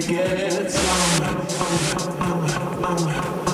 to get on.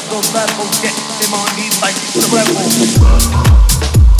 Another level, get them on me like the rebel.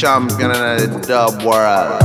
Champion of the dub world.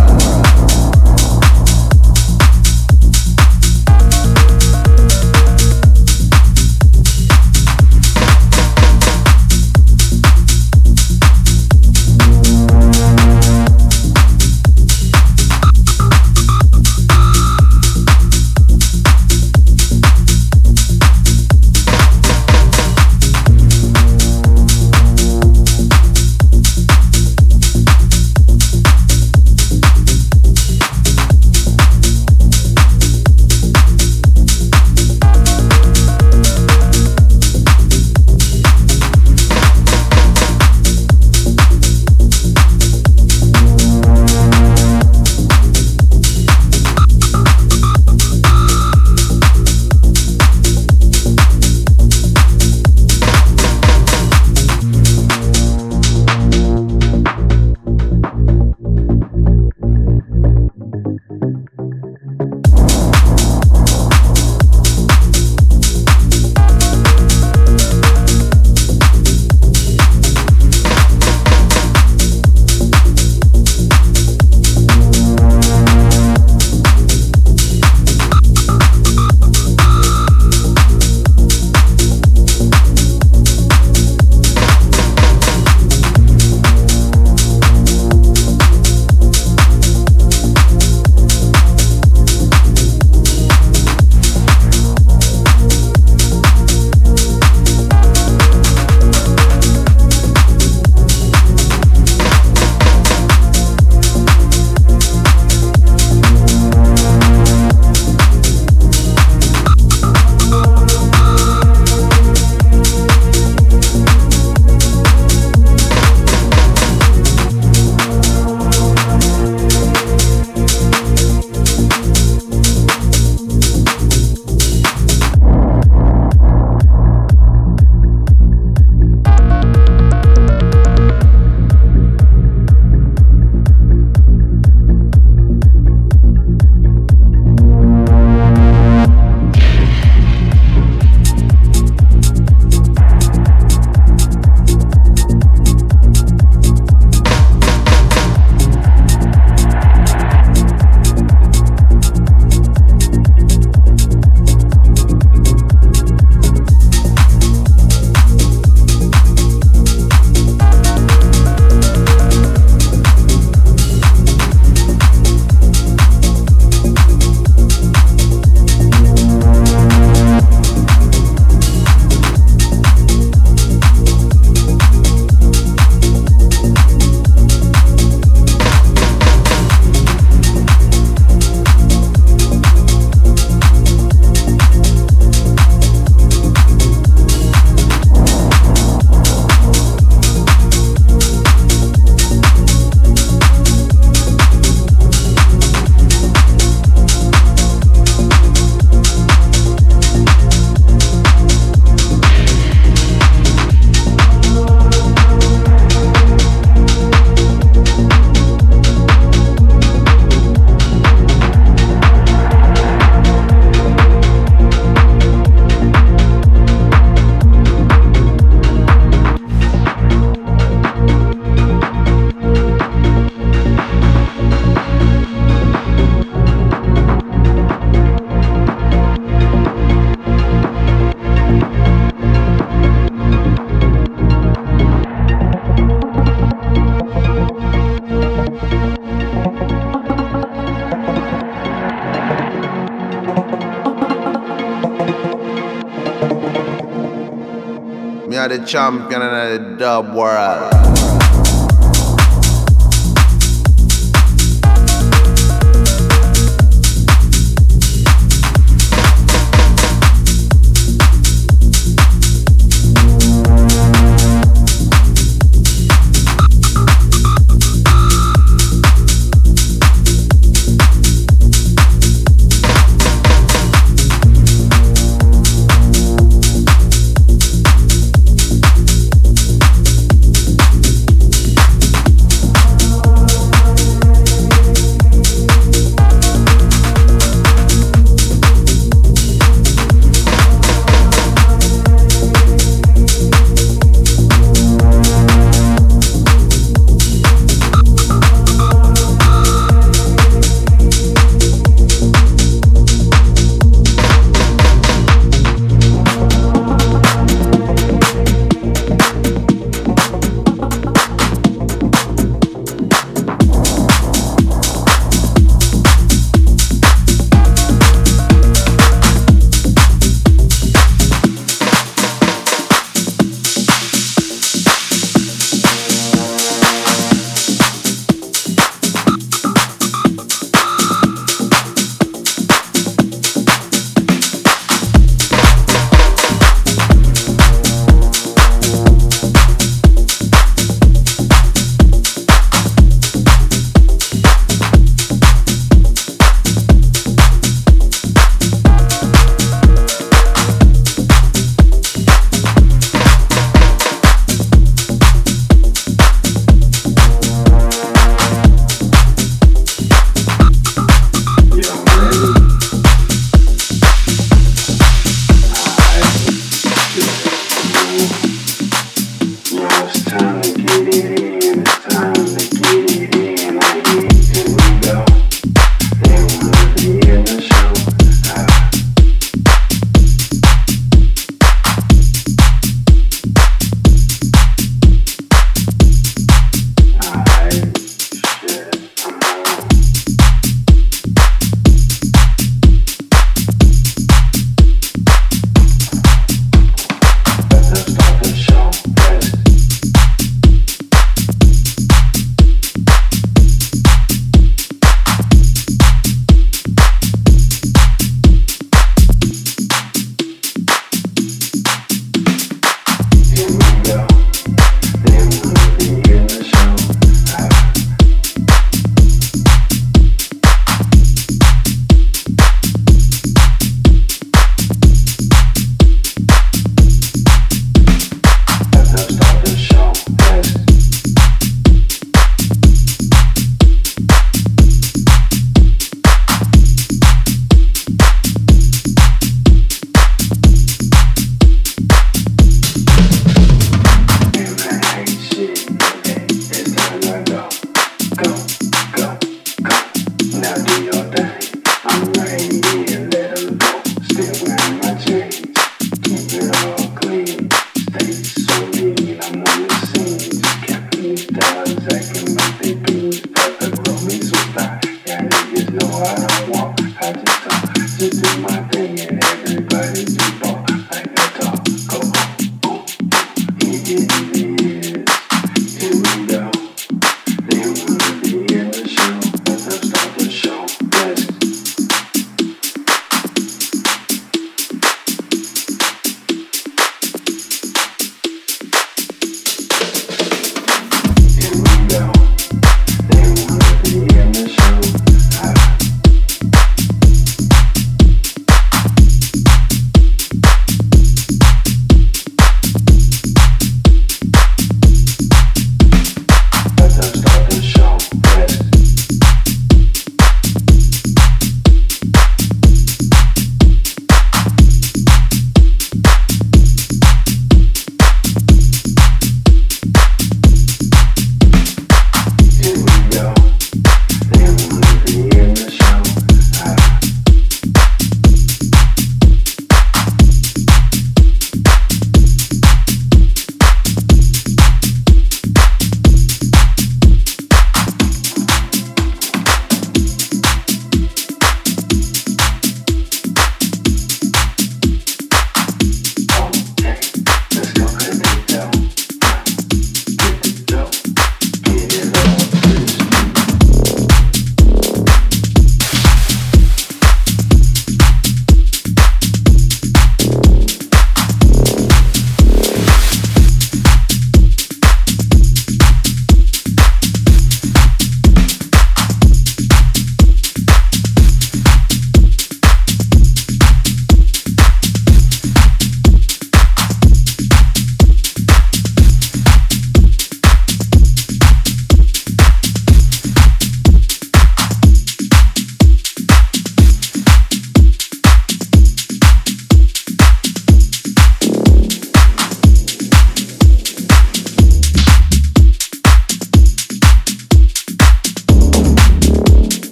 The champion in the dub world.